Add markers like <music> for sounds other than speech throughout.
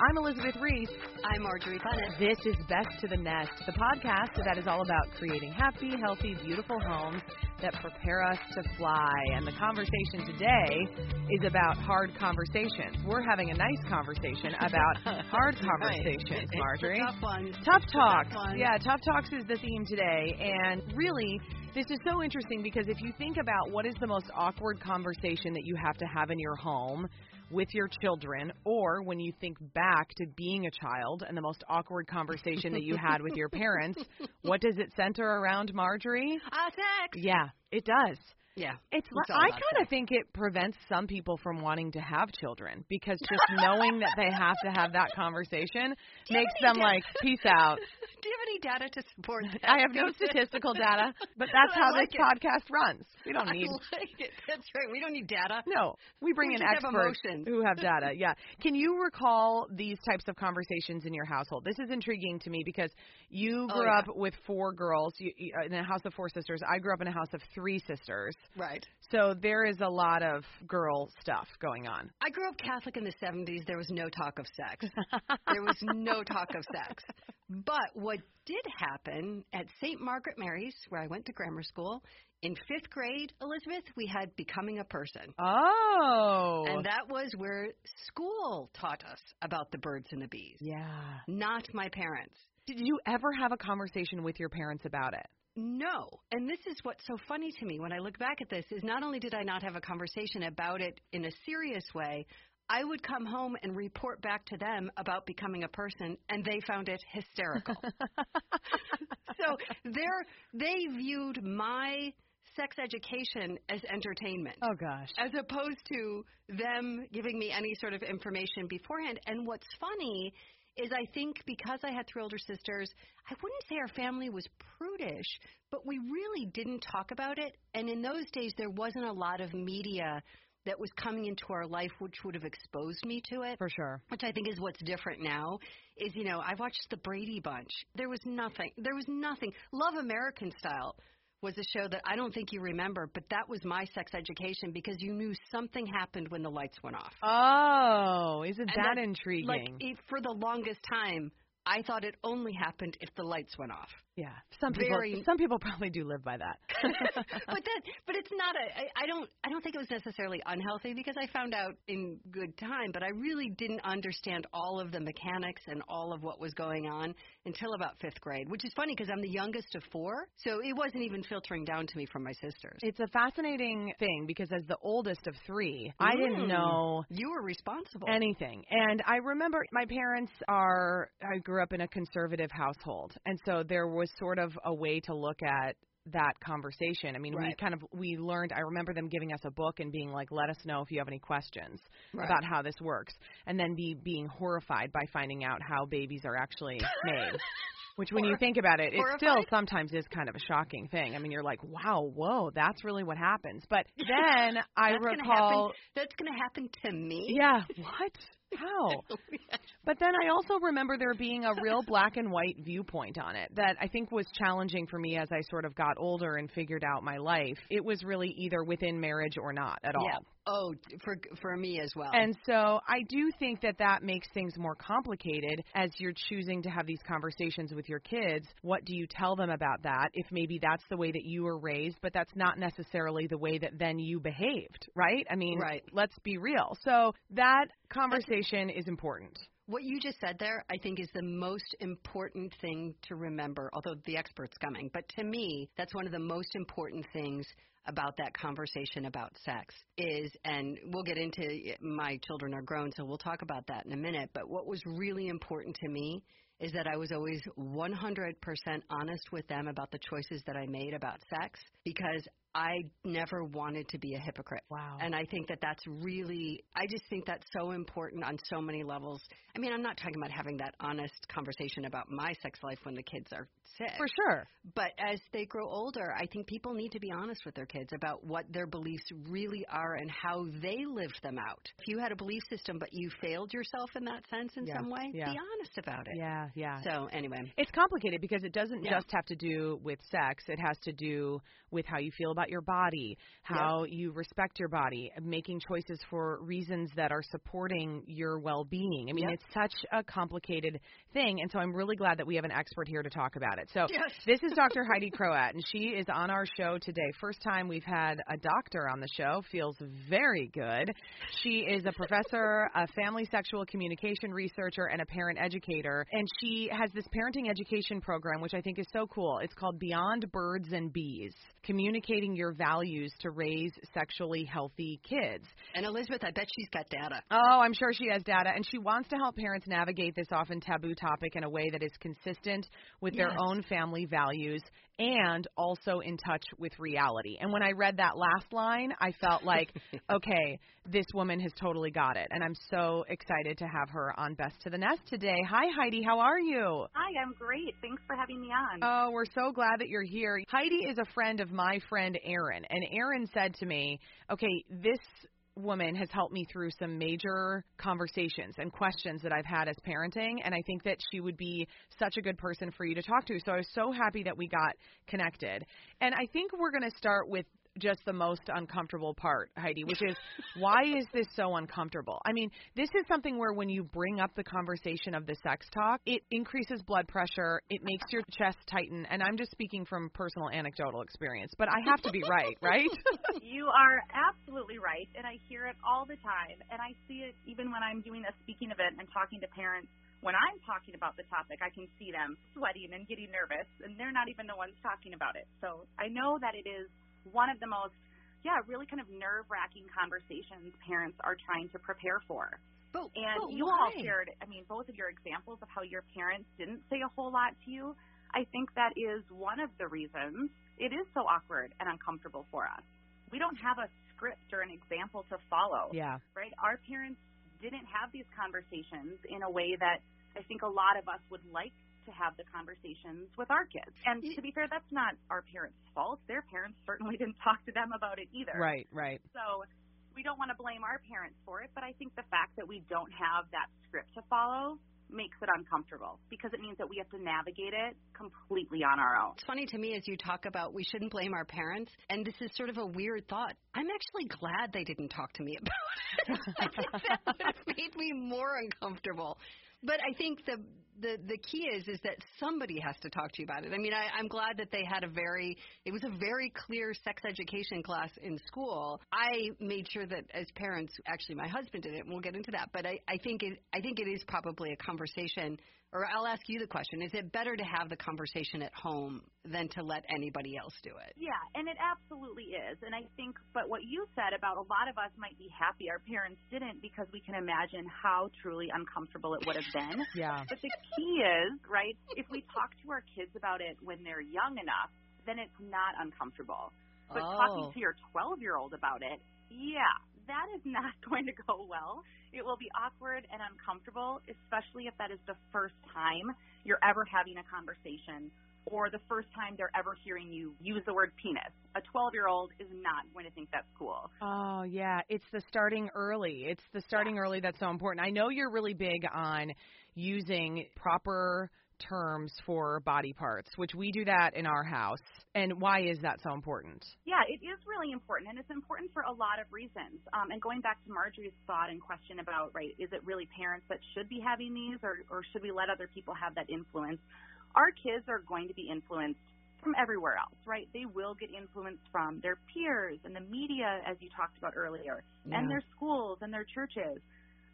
I'm Elizabeth Reese. I'm Marjorie Punnett. This is Best to the Nest, the podcast that is all about creating happy, healthy, beautiful homes that prepare us to fly. And the conversation today is about hard conversations. We're having a nice conversation about <laughs> hard conversations. Marjorie. tough ones. Tough talks. tough ones. Yeah, tough talks is the theme today. And really, this is so interesting because if you think about what is the most awkward conversation that you have to have in your home with your children, or when you think back to being a child and the most awkward conversation that you had with your parents, <laughs> what does it center around, Marjorie? Ah, sex. Yeah, it does. Yeah. It's, It's I kind of think it prevents some people from wanting to have children because just knowing that they have to have that conversation <laughs> have makes them like peace out. <laughs> Do you have any data to support <laughs> that? I have no statistical data, but that's I how like this it. podcast runs. We don't I need like it. That's right. We don't need data. no. We bring We in have experts emotions. who have data. Yeah. Can you recall these types of conversations in your household? This is intriguing to me because you Oh, grew yeah. up with four girls you, in a house of four sisters. I grew up in a house of three sisters. Right. So there is a lot of girl stuff going on. I grew up Catholic in the 70s. There was no talk of sex. there was no talk of sex. But what did happen at St. Margaret Mary's, where I went to grammar school, in fifth grade, Elizabeth, we had Becoming a Person. Oh. And that was where school taught us about the birds and the bees, yeah. not my parents. Did you ever have a conversation with your parents about it? No. And this is what's so funny to me when I look back at this is not only did I not have a conversation about it in a serious way, I would come home and report back to them about becoming a person and they found it hysterical. <laughs> so they're they viewed my sex education as entertainment Oh gosh. as opposed to them giving me any sort of information beforehand. And what's funny is I think because I had three older sisters, I wouldn't say our family was prudish, but we really didn't talk about it. And in those days, there wasn't a lot of media that was coming into our life which would have exposed me to it For sure. which I think is what's different now, is you know I watched the Brady Bunch. There was nothing. There was nothing. Love American Style was a show that I don't think you remember, but that was my sex education because you knew something happened when the lights went off. Oh, isn't And that that- intriguing? Like it, for the longest time, I thought it only happened if the lights went off. Yeah. Some very- people some people probably do live by that. <laughs> but that, but it's not a. I, I don't. I don't think it was necessarily unhealthy because I found out in good time. But I really didn't understand all of the mechanics and all of what was going on until about fifth grade. Which is funny because I'm the youngest of four, so it wasn't even filtering down to me from my sisters. It's a fascinating thing because as the oldest of three, I didn't Mm. know You were responsible. anything. And I remember my parents are I grew up in a conservative household. And so there was sort of a way to look at that conversation. I mean, we kind of we learned I remember them giving us a book and being like, "Let us know if you have any questions Right. about how this works." And then be being horrified by finding out how babies are actually made. <laughs> Which, when you think about it, it still sometimes is kind of a shocking thing. I mean, you're like, "Wow, whoa, that's really what happens." But <laughs> then I That's gonna recall, happen. That's going to happen to me. yeah, what? How? <laughs> But then I also remember there being a real black and white viewpoint on it that I think was challenging for me as I sort of got older and figured out my life. It was really either within marriage or not at all. Yeah. Oh, for for me as well. And so I do think that that makes things more complicated as you're choosing to have these conversations with your kids. What do you tell them about that? If maybe that's the way that you were raised, but that's not necessarily the way that then you behaved, right? I mean, Right. let's be real. So that conversation is important. What you just said there, I think, is the most important thing to remember, although the expert's coming. But to me, that's one of the most important things about that conversation about sex is, and we'll get into my children are grown, so we'll talk about that in a minute. But what was really important to me is that I was always 100% honest with them about the choices that I made about sex because I never wanted to be a hypocrite. Wow. And I think that that's really, I just think that's so important on so many levels. I mean, I'm not talking about having that honest conversation about my sex life when the kids are sick. For sure. But as they grow older, I think people need to be honest with their kids about what their beliefs really are and how they lived them out. If you had a belief system but you failed yourself in that sense in Yeah, some way, yeah. be honest about it. Yeah, yeah. So, anyway. It's complicated because it doesn't Yeah. just have to do with sex. It has to do with how you feel about about your body, how you respect your body, making choices for reasons that are supporting your well-being. I mean, Yep. it's such a complicated thing, and so I'm really glad that we have an expert here to talk about it. So Yes. <laughs> this is Dr. Heidi Croatt, and she is on our show today. First time we've had a doctor on the show. Feels very good. She is a professor, a family sexual communication researcher, and a parent educator. And she has this parenting education program, which I think is so cool. It's called Beyond Birds and Bees Communicating Your Values to Raise Sexually Healthy Kids. And Elizabeth, I bet she's got data. Oh, I'm sure she has data, and she wants to help parents navigate this often taboo topic in a way that is consistent with their own family values and also in touch with reality. And when I read that last line, I felt like, <laughs> okay, this woman has totally got it. And I'm so excited to have her on Best to the Nest today. Hi, Heidi. How are you? Hi, I'm great. Thanks for having me on. Oh, we're so glad that you're here. Heidi is a friend of my friend Erin, and Erin said to me, "Okay, this woman has helped me through some major conversations and questions that I've had as parenting, and I think that she would be such a good person for you to talk to." So I was so happy that we got connected. And I think we're going to start with just the most uncomfortable part, Heidi, which is why is this so uncomfortable? I mean, this is something where when you bring up the conversation of the sex talk, it increases blood pressure, it makes your chest tighten, and I'm just speaking from personal anecdotal experience, but I have to be right, <laughs> right? You are absolutely right, and I hear it all the time. And I see it even when I'm doing a speaking event and talking to parents. When I'm talking about the topic, I can see them sweating and getting nervous, and they're not even the ones talking about it. So I know that it is one of the most, yeah, really kind of nerve wracking conversations parents are trying to prepare for. But, And but you why? all shared, I mean, both of your examples of how your parents didn't say a whole lot to you. I think that is one of the reasons it is so awkward and uncomfortable for us. We don't have a script or an example to follow, yeah. right? Our parents didn't have these conversations in a way that I think a lot of us would like to have the conversations with our kids. And to be fair, that's not our parents' fault. Their parents certainly <laughs> didn't talk to them about it either. Right, right. So we don't want to blame our parents for it, but I think the fact that we don't have that script to follow makes it uncomfortable because it means that we have to navigate it completely on our own. It's funny to me as you talk about we shouldn't blame our parents, and this is sort of a weird thought. I'm actually glad they didn't talk to me about it. <laughs> I think that would have made me more uncomfortable. But I think the the the key is is that somebody has to talk to you about it. I mean, I, I'm glad that they had a very it was a very clear sex education class in school. I made sure that as parents, actually, my husband did it, and we'll get into that. But I, I think it I think it is probably a conversation. Or I'll ask you the question: Is it better to have the conversation at home than to let anybody else do it? Yeah, and it absolutely is. And I think, but what you said about a lot of us might be happy our parents didn't because we can imagine how truly uncomfortable it would have been. Yeah. But the key is, right, if we talk to our kids about it when they're young enough, then it's not uncomfortable. But oh. talking Oh. to your 12 year old about it, yeah, that is not <laughs> going to go well. It will be awkward and uncomfortable, especially if that is the first time you're ever having a conversation or the first time they're ever hearing you use the word penis. A 12 year old is not going to think that's cool. Oh, yeah. It's the starting early. It's the starting early that's so important. I know you're really big on using proper terms for body parts, which we do that in our house. And why is that so important? Yeah, it is really important, and it's important for a lot of reasons. Um, and going back to Marjorie's thought and question about, right, is it really parents that should be having these, or, or should we let other people have that influence? Our kids are going to be influenced from everywhere else, right? They will get influenced from their peers and the media, as you talked about earlier, and their schools and their churches.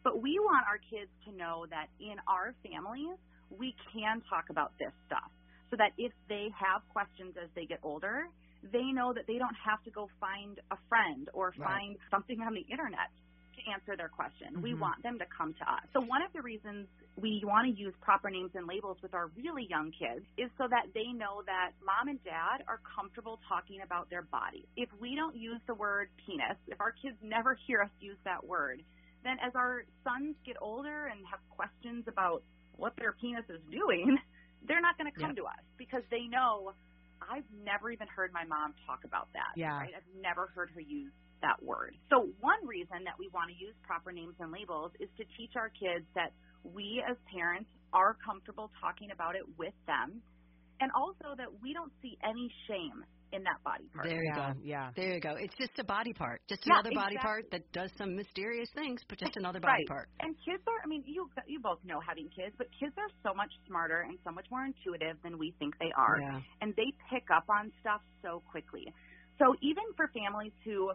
But we want our kids to know that in our families, we can talk about this stuff so that if they have questions as they get older, they know that they don't have to go find a friend or Right. find something on the internet to answer their question. We Mhm. want them to come to us. So one of the reasons we want to use proper names and labels with our really young kids is so that they know that mom and dad are comfortable talking about their body. If we don't use the word penis, if our kids never hear us use that word, then as our sons get older and have questions about what their penis is doing, <laughs> they're not going to come Yeah. to us because they know I've never even heard my mom talk about that. Yeah. Right? I've never heard her use that word. So one reason that we want to use proper names and labels is to teach our kids that we as parents are comfortable talking about it with them and also that we don't see any shame in that body part. There you yeah, go. yeah. There you go. It's just a body part, just Yeah, another body exactly. part that does some mysterious things, but just another body right. part. And kids are, I mean, you you both know having kids, but kids are so much smarter and so much more intuitive than we think they are. Yeah. And they pick up on stuff so quickly. So even for families who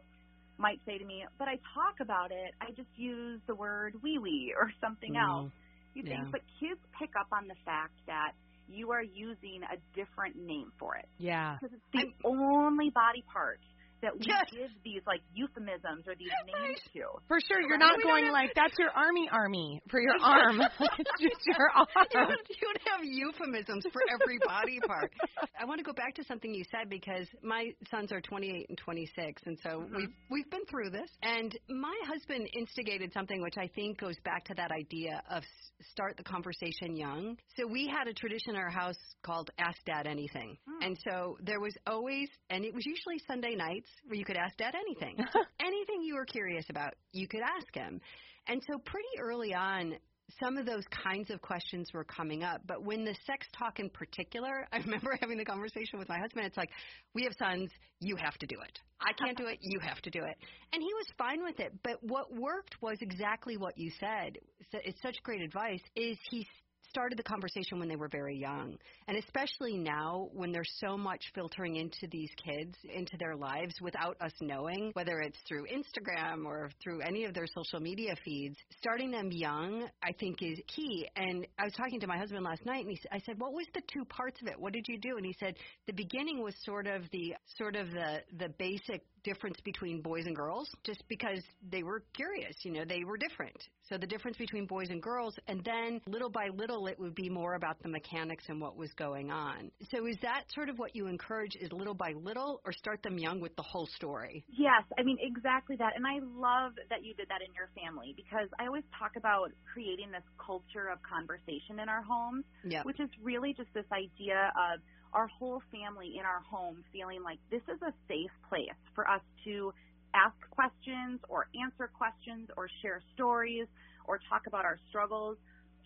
might say to me, but I talk about it, I just use the word wee wee or something Mhm. else. You think, Yeah. but kids pick up on the fact that you are using a different name for it. Yeah. Because it's the only body part that we Yes. give these like euphemisms or these names to. For sure, you're not We going have- like that's your army army for your arm. <laughs> it's just your <laughs> arm. you would, you would have euphemisms for every body part. I want to go back to something you said because my sons are 28 and 26, and so Mhm. we've we've been through this. And my husband instigated something which I think goes back to that idea of start the conversation young. So we had a tradition in our house called Ask Dad Anything, Hmm. and so there was always, and it was usually Sunday nights where you could ask Dad anything, <laughs> anything you were curious about, you could ask him. And so pretty early on, some of those kinds of questions were coming up. But when the sex talk in particular, <laughs> I remember having the conversation with my husband. It's like, we have sons, you have to do it. I can't do it, <laughs> you have to do it. And he was fine with it. But what worked was exactly what you said. It's such great advice, is he started the conversation when they were very young. And especially now when there's so much filtering into these kids, into their lives without us knowing, whether it's through Instagram or through any of their social media feeds, starting them young, I think is key. And I was talking to my husband last night and he, I said, "What was the two parts of it? What did you do?" And he said, "The beginning was sort of the sort of the the basic difference between boys and girls just because they were curious, you know, they were different. So the difference between boys and girls and then little by little it would be more about the mechanics and what was going on. So is that sort of what you encourage is little by little or start them young with the whole story? Yes, I mean exactly that. And I love that you did that in your family because I always talk about creating this culture of conversation in our homes, Yeah. which is really just this idea of our whole family in our home feeling like this is a safe place for us to ask questions or answer questions or share stories or talk about our struggles.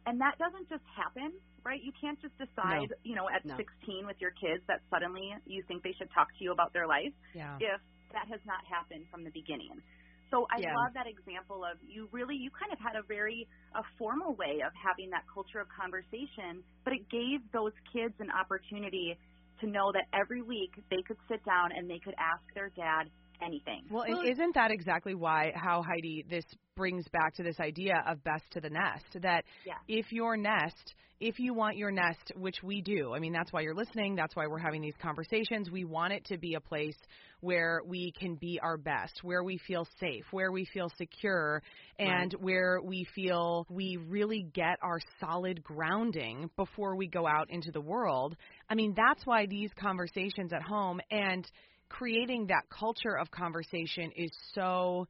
And that doesn't just happen, right? You can't just decide, you know, at No. 16 with your kids that suddenly you think they should talk to you about their life Yeah. if that has not happened from the beginning. So I Yeah. love that example of you really you kind of had a very a formal way of having that culture of conversation, but it gave those kids an opportunity to know that every week they could sit down and they could ask their dad anything. Well, and isn't that exactly why how Heidi this brings back to this idea of best to the nest that Yeah. if your nest if you want your nest which we do i mean that's why you're listening that's why we're having these conversations we want it to be a place where we can be our best where we feel safe where we feel secure and where we feel we really get our solid grounding before we go out into the world i mean that's why these conversations at home and creating that culture of conversation is so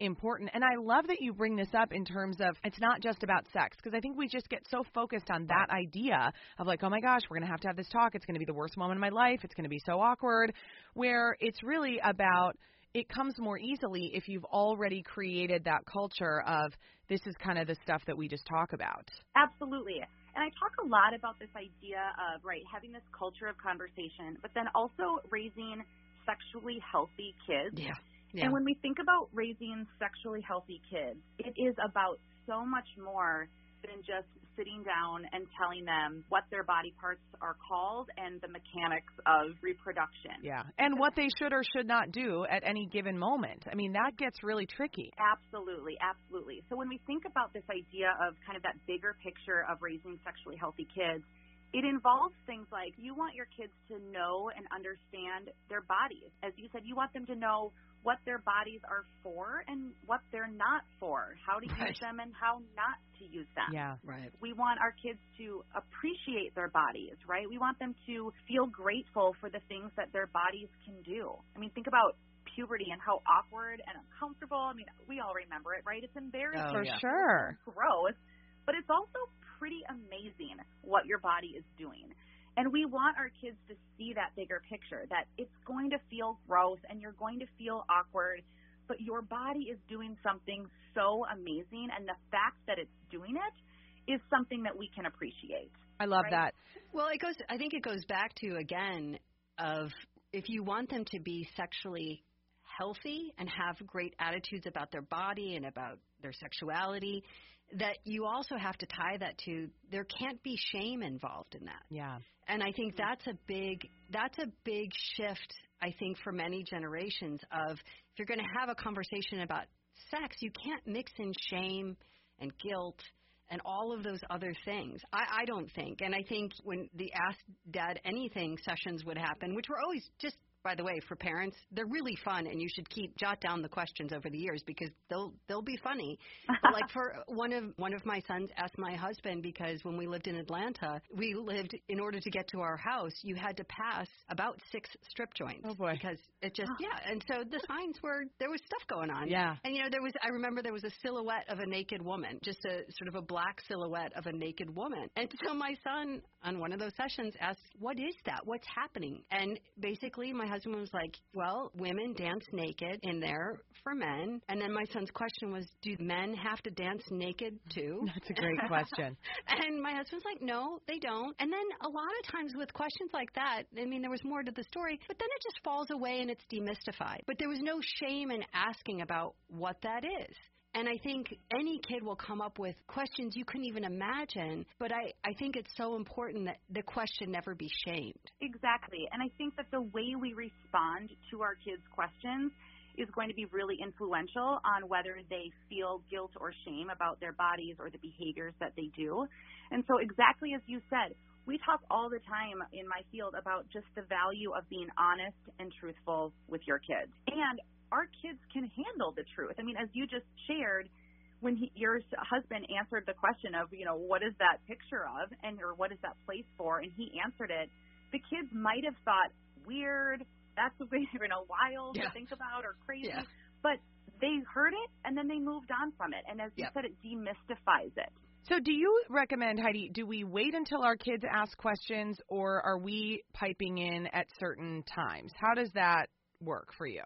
important. And I love that you bring this up in terms of it's not just about sex because I think we just get so focused on that idea of like, oh my gosh, we're going to have to have this talk. It's going to be the worst moment of my life. It's going to be so awkward. Where it's really about it comes more easily if you've already created that culture of this is kind of the stuff that we just talk about. Absolutely. And I talk a lot about this idea of, right, having this culture of conversation, but then also raising sexually healthy kids. Yeah. Yeah. And when we think about raising sexually healthy kids, it is about so much more than just sitting down and telling them what their body parts are called and the mechanics of reproduction. Yeah. And what they should or should not do at any given moment. I mean, that gets really tricky. Absolutely, absolutely. So when we think about this idea of kind of that bigger picture of raising sexually healthy kids, it involves things like you want your kids to know and understand their bodies. As you said, you want them to know what their bodies are for and what they're not for, how to Right. use them and how not to use them. Yeah. Right. We want our kids to appreciate their bodies, right? We want them to feel grateful for the things that their bodies can do. I mean, think about puberty and how awkward and uncomfortable. I mean, we all remember it, right? It's oh, embarrassing. Oh, For yeah. sure. Gross, but it's also pretty amazing what your body is doing. And we want our kids to see that bigger picture that it's going to feel gross and you're going to feel awkward, but your body is doing something so amazing. And the fact that it's doing it is something that we can appreciate. I love right? that. Well, it goes. I think it goes back to again of if you want them to be sexually healthy and have great attitudes about their body and about their sexuality, that you also have to tie that to there can't be shame involved in that. Yeah. And I think that's a big that's a big shift I think for many generations of if you're going to have a conversation about sex, you can't mix in shame and guilt and all of those other things. I, I don't think. And I think when the Ask Dad Anything sessions would happen, which were always just by the way, for parents, they're really fun, and you should keep jot down the questions over the years because they'll they'll be funny. But like for <laughs> one of one of my sons asked my husband because when we lived in Atlanta, we lived in order to get to our house, you had to pass about six strip joints. Oh, boy. Because it just yeah, and so the signs were there was stuff going on. Yeah. And you know there was I remember there was a silhouette of a naked woman, just a sort of a black silhouette of a naked woman. And so my son on one of those sessions asked, "What is that? What's happening?" And basically my husband was like, "Well, women dance naked in there for men." And then my son's question was, "Do men have to dance naked too?" <laughs> That's a great question. <laughs> and my husband's like, "No, they don't." And then a lot of times with questions like that, I mean, there was more to the story, but then it just falls away and it's demystified. But there was no shame in asking about what that is. And I think any kid will come up with questions you couldn't even imagine, but I, I think it's so important that the question never be shamed. Exactly. And I think that the way we respond to our kids' questions is going to be really influential on whether they feel guilt or shame about their bodies or the behaviors that they do. And so, exactly as you said, we talk all the time in my field about just the value of being honest and truthful with your kids. And our kids can handle the truth. I mean, as you just shared, when he, your husband answered the question of, you know, what is that picture of, and or what is that place for, and he answered it, the kids might have thought weird, that's <laughs> you know wild Yeah. to think about or crazy, Yeah. but they heard it and then they moved on from it, and as you said, it demystifies it. So, do you recommend, Heidi, do we wait until our kids ask questions or are we piping in at certain times? How does that work for you?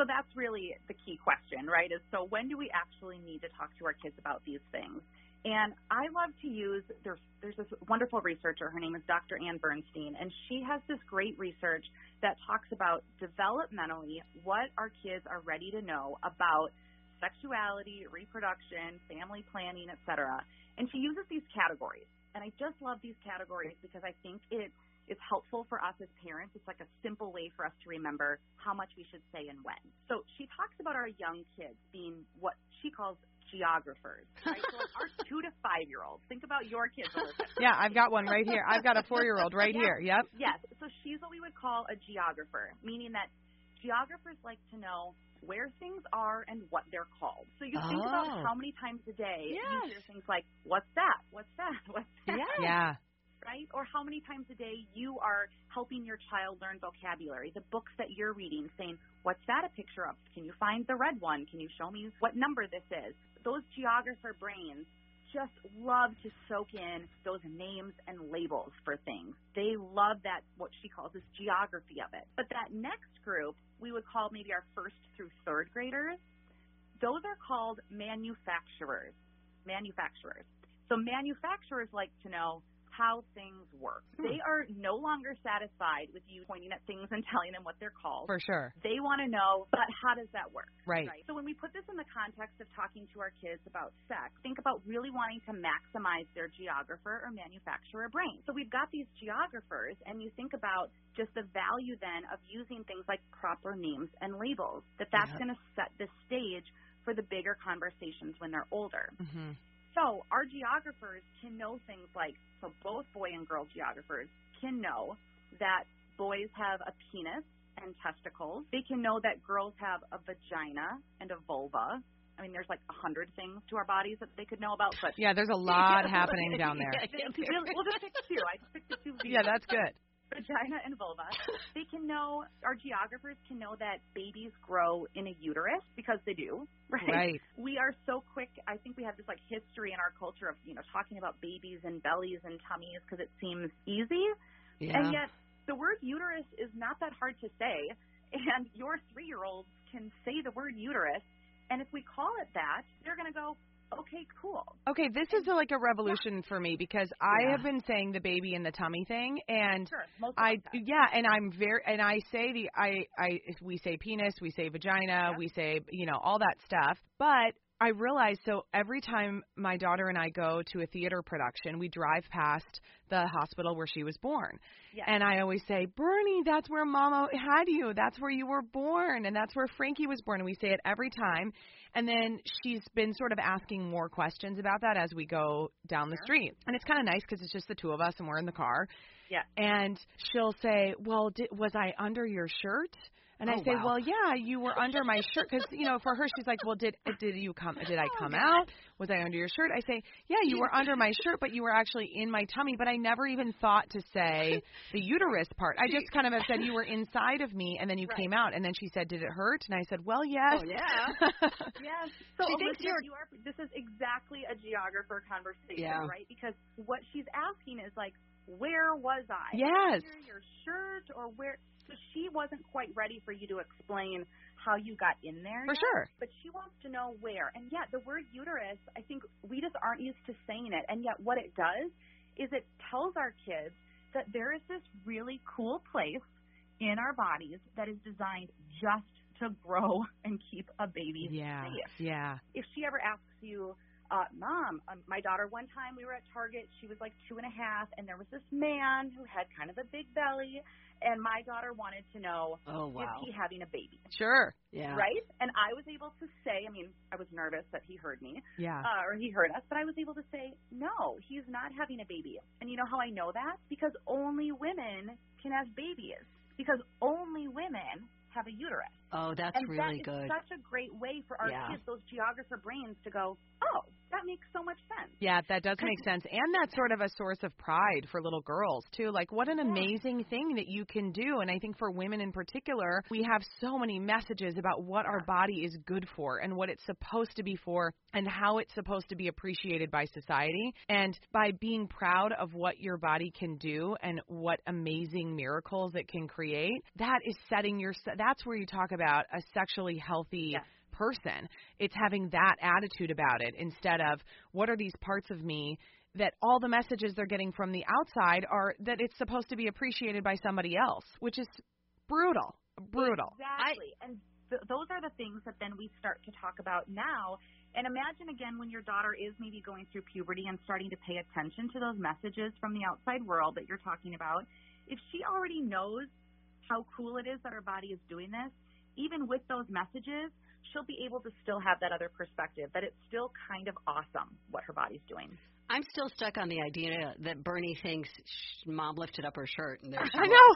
So that's really the key question, right? Is so when do we actually need to talk to our kids about these things? And I love to use there's there's this wonderful researcher. Her name is Dr. Anne Bernstein, and she has this great research that talks about developmentally what our kids are ready to know about sexuality, reproduction, family planning, etc. And she uses these categories. And I just love these categories because I think it is helpful for us as parents. It's like a simple way for us to remember how much we should say and when. So she talks about our young kids being what she calls geographers, right? so like our <laughs> two to five year olds. Think about your kids, Elizabeth. Yeah, I've got one right here. I've got a four year old right Yeah. here. Yep. Yes. So she's what we would call a geographer, meaning that geographers like to know where things are and what they're called. So you think Oh. about how many times a day Yes. you hear things like, "What's that? What's that? <laughs> What's that?" Yes. Yeah. Right? Or how many times a day you are helping your child learn vocabulary. The books that you're reading saying, what's that a picture of? Can you find the red one? Can you show me what number this is? Those geographer brains just love to soak in those names and labels for things. They love that, what she calls this geography of it. But that next group, we would call maybe our first through third graders, those are called manufacturers. Manufacturers. So manufacturers like to know how things work. Hmm. They are no longer satisfied with you pointing at things and <laughs> telling them what they're called. For sure. They want to know, but how does that work? Right. So when we put this in the context of talking to our kids about sex, think about really wanting to maximize their geographer or manufacturer brain. So we've got these geographers, and you think about just the value then of using things like proper names and labels. That that's Yeah. going to set the stage for the bigger conversations when they're older. hmm So our geographers can know things like, so both boy and girl geographers can know that boys have a penis and testicles. They can know that girls have a vagina and a vulva. I mean, there's like a hundred things to our bodies that they could know about, but Yeah, there's a <laughs> lot happening down there. <laughs> we'll, we'll just pick two. I just picked the two. <laughs> Yeah, that's good. Vagina and vulva. They can know, our geographers can know that babies grow in a uterus because they do, right? Right. We are so quick. I think we have this like history in our culture of, you know, talking about babies and bellies and tummies because it seems easy. Yeah. And yet the word uterus is not that hard to say. And your three year olds can say the word uterus. And if we call it that, they're going to go, okay, cool. Okay, this is a, like a revolution for me because I Yeah. have been saying the baby in the tummy thing, and Sure, I yeah, and I'm very and I say the I I we say penis, we say vagina, Yeah. we say you know all that stuff, but I realize so every time my daughter and I go to a theater production, we drive past the hospital where she was born. Yes. And I always say, Bernie, that's where Mama had you. That's where you were born. And that's where Frankie was born. And we say it every time. And then she's been sort of asking more questions about that as we go down the street. And it's kind of nice because it's just the two of us and we're in the car. Yeah. And she'll say, Well, did, was I under your shirt? And oh, I Oh, say, wow. well, yeah, you were under my shirt because you know, for her, she's like, well, did uh, did you come? Did I Oh, come out? Was I under your shirt? I say, yeah, you were under my shirt, but you were actually in my tummy. But I never even thought to say <laughs> the uterus part. I just kind of have said you were inside of me, and then you Right. came out. And then she said, did it hurt? And I said, well, yes. Oh yeah. <laughs> Yes. So She thinks you're- you are. This is exactly a geographer conversation, Yeah. right? Because what she's asking is like, where was I? Yes. Your shirt or where? So she wasn't quite ready for you to explain how you got in there. For yet, sure. But she wants to know where. And yet, the word uterus, I think we just aren't used to saying it. And yet, what it does is it tells our kids that there is this really cool place in our bodies that is designed just to grow <laughs> and keep a baby Yeah. safe. Yeah. If she ever asks you, uh, Mom, um, my daughter, one time we were at Target, she was like two and a half, and there was this man who had kind of a big belly, and my daughter wanted to know, Oh wow. is he having a baby? Sure. Yeah. Right? And I was able to say, I mean, I was nervous that he heard me, Yeah. uh, or he heard us, but I was able to say, no, he's not having a baby. And you know how I know that? Because only women can have babies. Because only women have a uterus. Oh, that's and really that good. such a great way for our Yeah. kids, those geographer brains, to go, oh, that makes so much sense. Yeah, that does make sense. And that's sort of a source of pride for little girls, too. Like, what an Yeah. amazing thing that you can do. And I think for women in particular, we have so many messages about what our body is good for and what it's supposed to be for and how it's supposed to be appreciated by society. And by being proud of what your body can do and what amazing miracles it can create, that is setting your, that's where you talk about a sexually healthy Yes. Person. It's having that attitude about it instead of what are these parts of me that all the messages they're getting from the outside are that it's supposed to be appreciated by somebody else, which is brutal. Brutal. Exactly. and th- those are the things that then we start to talk about now. And imagine again when your daughter is maybe going through puberty and starting to pay attention to those messages from the outside world that you're talking about. If she already knows how cool it is that her body is doing this, even with those messages, she'll be able to still have that other perspective that it's still kind of awesome what her body's doing. I'm still stuck on the idea that Bernie thinks Shh, mom lifted up her shirt and there she <laughs> I know.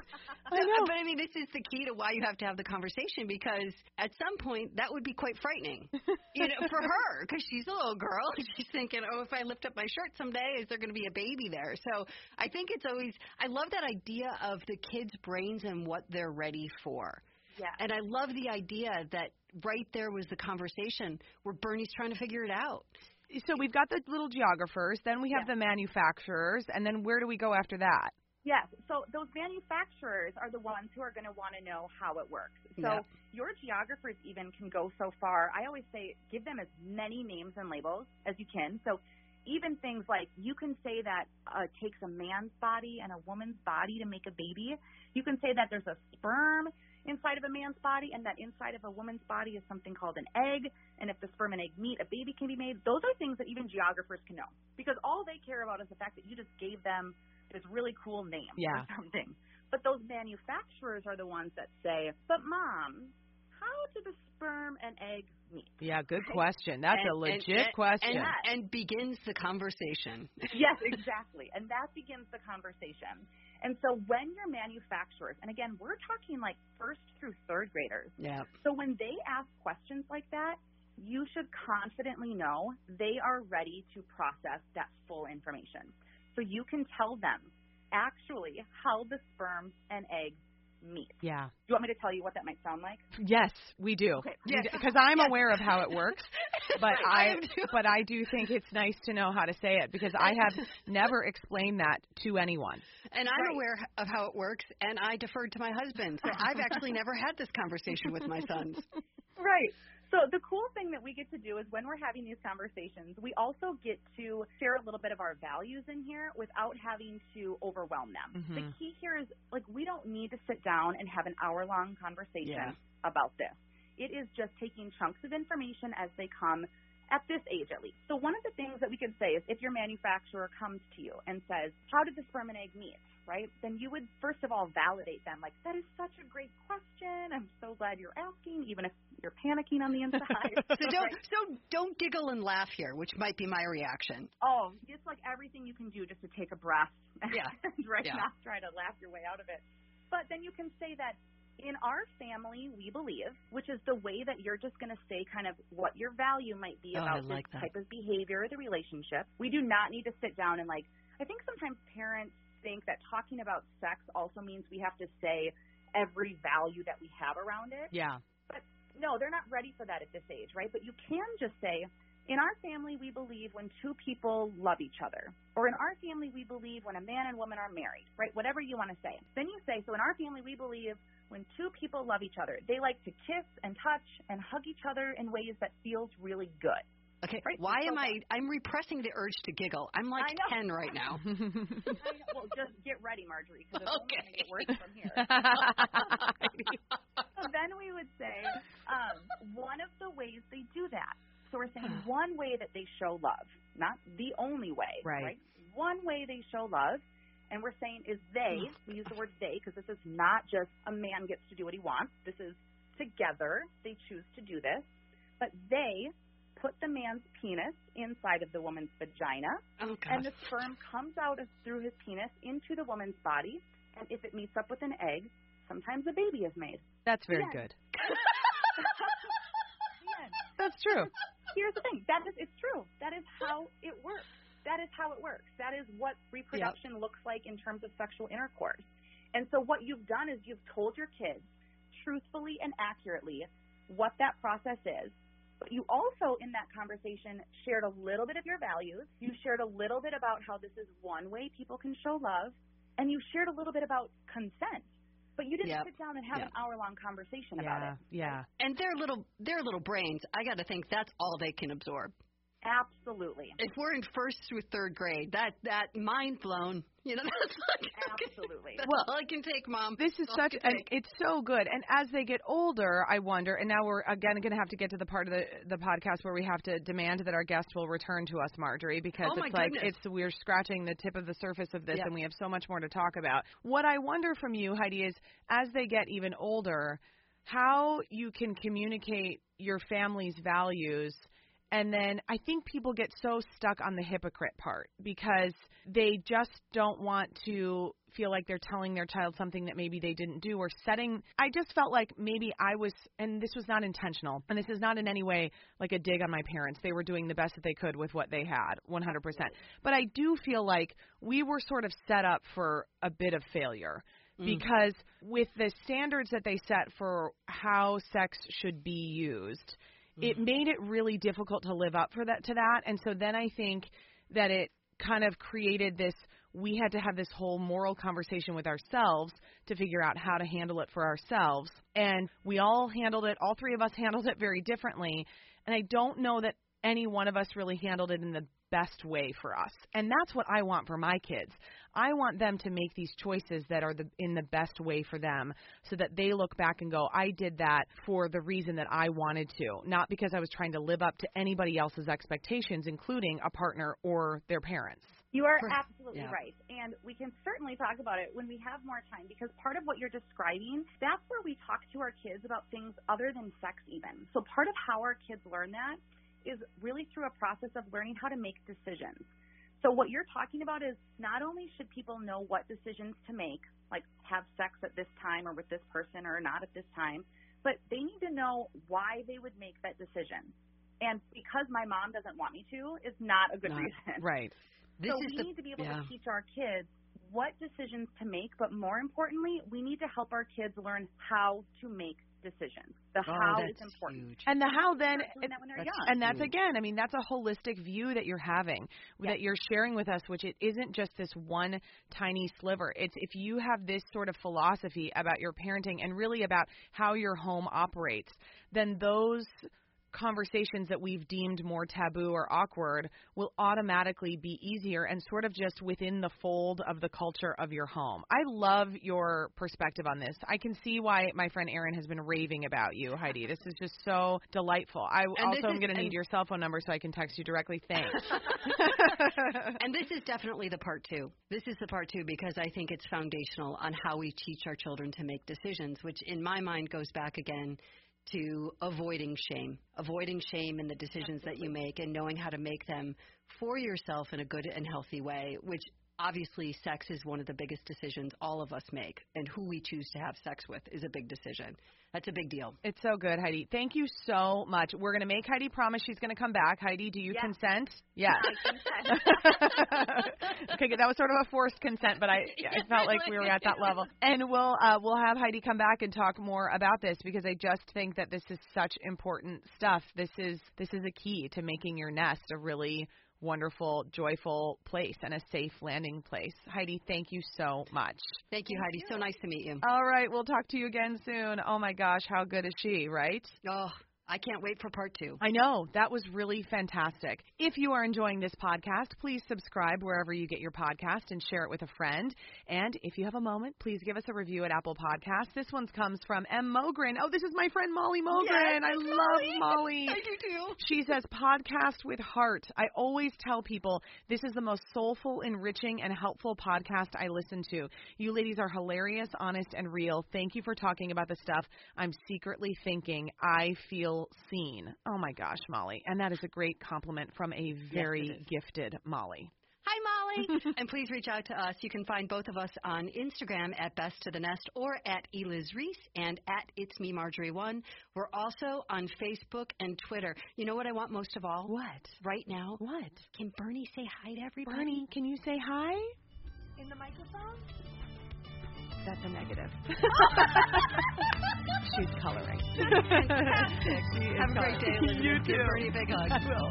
I <laughs> know. But I mean, this is the key to why you have to have the conversation because at some point that would be quite frightening, <laughs> you know, for her because she's a little girl. She's thinking, oh, if I lift up my shirt someday, is there going to be a baby there? So I think it's always. I love that idea of the kids' brains and what they're ready for. Yeah. And I love the idea that right there was the conversation where Bernie's trying to figure it out. So we've got the little geographers, then we have Yeah. the manufacturers, and then where do we go after that? Yes. So those manufacturers are the ones who are going to want to know how it works. So Yeah. your geographers even can go so far. I always say give them as many names and labels as you can. So even things like you can say that uh, it takes a man's body and a woman's body to make a baby. You can say that there's a sperm inside of a man's body and that inside of a woman's body is something called an egg. And if the sperm and egg meet, a baby can be made. Those are things that even geographers can know because all they care about is the fact that you just gave them this really cool name Yeah. or something. But those manufacturers are the ones that say, but mom, how do the sperm and egg meet? Yeah, good Right. question. That's And- a legit and- and- question. And, and begins the conversation. yes, exactly. And that begins the conversation. And so when your manufacturers, and again, we're talking like first through third graders, Yeah. so when they ask questions like that, you should confidently know they are ready to process that full information. So you can tell them actually how the sperm and egg meet. yeah. Do you want me to tell you what that might sound like? Yes, we do. Okay. Yes. Because I'm Yes. aware of how it works, <laughs> but I I but I do think it's nice to know how to say it because I have <laughs> never explained that to anyone. And I'm Right. aware of how it works, and I deferred to my husband. So I've actually never had this conversation with my sons. <laughs> Right. So the cool thing that we get to do is when we're having these conversations, we also get to share a little bit of our values in here without having to overwhelm them. Mhm. The key here is like we don't need to sit down and have an hour long conversation Yeah. about this. It is just taking chunks of information as they come at this age at least. So one of the things that we could say is if your manufacturer comes to you and says, "How did the sperm and egg meet?" Right? Then you would first of all validate them like that is such a great question. I'm so glad you're asking even if you're panicking on the <laughs> inside. So don't Right? so don't giggle and laugh here, which might be my reaction. Oh, it's like everything you can do just to take a breath <laughs> Yeah. and right Yeah. not try to laugh your way out of it. But then you can say that in our family we believe, which is the way that you're just going to say kind of what your value might be Oh, about like this that. type of behavior or the relationship. We do not need to sit down and like I think sometimes parents think that talking about sex also means we have to say every value that we have around it Yeah. But no, they're not ready for that at this age, right? But you can just say, in our family, we believe when two people love each other. Or in our family, we believe when a man and woman are married, right? Whatever you want to say. Then you say, so in our family, we believe when two people love each other, they like to kiss and touch and hug each other in ways that feels really good. Okay. Right, Why am I I'm repressing the urge to giggle. I'm like 10 right now. <laughs> Well, just get ready, Marjorie, because it's only going to Okay. get worse from here. <laughs> so then we would say um, one of the ways they do that. So we're saying <sighs> one way that they show love, not the only way, Right. One way they show love, and we're saying is they. We use the word they because this is not just a man gets to do what he wants. This is together. They choose to do this, but they put the man's penis inside of the woman's vagina Oh and the sperm comes out of, through his penis into the woman's body, and if it meets up with an egg, sometimes a baby is made. That's very Yeah. good. <laughs> That's true. Here's the thing: that is, it's true. That is how it works. That is how it works. That is what reproduction looks like in terms of sexual intercourse. And so, what you've done is you've told your kids truthfully and accurately what that process is. But you also, in that conversation, shared a little bit of your values. You shared a little bit about how this is one way people can show love. And you shared a little bit about consent. But you didn't Yep. sit down and have Yep. an hour long conversation about Yeah. it. Yeah. And their little their little brains, I got to think that's all they can absorb. Absolutely. If we're in first through third grade, that that mind blown, you know, <laughs> that's like Absolutely. That's Well, all I can take, mom. This is All I such, and it's so good. And as they get older, I wonder. And now we're again going to have to get to the part of the the podcast where we have to demand that our guest will return to us, Marjorie, because Oh, it's like goodness. it's we're scratching the tip of the surface of this, Yeah. and we have so much more to talk about. What I wonder from you, Heidi, is as they get even older, how you can communicate your family's values. And then I think people get so stuck on the hypocrite part because they just don't want to feel like they're telling their child something that maybe they didn't do or setting. I just felt like maybe I was, and this was not intentional, and this is not in any way like a dig on my parents. They were doing the best that they could with what they had, 100%. But I do feel like we were sort of set up for a bit of failure Mm. because with the standards that they set for how sex should be used, it mm. made it really difficult to live up for that to that. And so then I think that it kind of created this we had to have this whole moral conversation with ourselves to figure out how to handle it for ourselves. And we all handled it, all three of us handled it very differently. And I don't know that any one of us really handled it in the best way for us. And that's what I want for my kids. I want them to make these choices that are the, in the best way for them so that they look back and go, I did that for the reason that I wanted to, not because I was trying to live up to anybody else's expectations, including a partner or their parents. You are absolutely yeah. right. And we can certainly talk about it when we have more time because part of what you're describing, that's where we talk to our kids about things other than sex, even. So part of how our kids learn that is really through a process of learning how to make decisions. So what you're talking about is not only should people know what decisions to make, like have sex at this time or with this person or not at this time, but they need to know why they would make that decision. And because my mom doesn't want me to is not a good Not- reason Right. This so we the need to be able yeah. to teach our kids what decisions to make, but more importantly, we need to help our kids learn how to make decisions. The oh, how that's is important. huge. And the how then Start doing that when they're that's- young. and that's huge. again, I mean, that's a holistic view that you're having, Yes. that you're sharing with us, which it isn't just this one tiny sliver. It's if you have this sort of philosophy about your parenting and really about how your home operates, then those conversations that we've deemed more taboo or awkward will automatically be easier and sort of just within the fold of the culture of your home. I love your perspective on this. I can see why my friend Erin has been raving about you, Heidi. This is just so delightful. I And also am going to need your cell phone number so I can text you directly. Thanks. <laughs> <laughs> and this is definitely the part two. This is the part two because I think it's foundational on how we teach our children to make decisions, which in my mind goes back again to avoiding shame, avoiding shame in the decisions that you make and knowing how to make them for yourself in a good and healthy way, which obviously sex is one of the biggest decisions all of us make and who we choose to have sex with is a big decision. That's a big deal. It's so good, Heidi. Thank you so much. We're going to make Heidi promise she's going to come back. Heidi, do you Yes. consent? <laughs> Yes. Consent. <laughs> okay, good. that was sort of a forced consent, but I <laughs> I felt like we were at that level. And we'll uh, we'll have Heidi come back and talk more about this because I just think that this is such important stuff. This is this is a key to making your nest a really wonderful, joyful place and a safe landing place. Heidi, thank you so much. Thank you, Heidi. So nice to meet you. All right, we'll talk to you again soon. Oh my gosh, how good is she, right? Oh, I can't wait for part two. I know. That was really fantastic. If you are enjoying this podcast, please subscribe wherever you get your podcast and share it with a friend. And if you have a moment, please give us a review at Apple Podcasts. This one comes from M. Mogren. Oh, this is my friend Molly Mogren. I love Molly. <laughs> I do too. She says, podcast with heart. I always tell people this is the most soulful, enriching, and helpful podcast I listen to. You ladies are hilarious, honest, and real. Thank you for talking about the stuff I'm secretly thinking I feel seen. Oh my gosh, Molly. And that is a great compliment from a very it is. gifted Molly. Hi, Molly. <laughs> and please reach out to us. You can find both of us on Instagram at Best to the Nest or at Eliz Reese and at It's Me Marjorie One. We're also on Facebook and Twitter. You know what I want most of all? What? Right now? What? Can Bernie say hi to everybody? Bernie, can you say hi? In the microphone? That's a negative. <laughs> She's coloring. Fantastic. She Have a great day, coloring. Elizabeth. You Give too. Bernie a big hug. I will.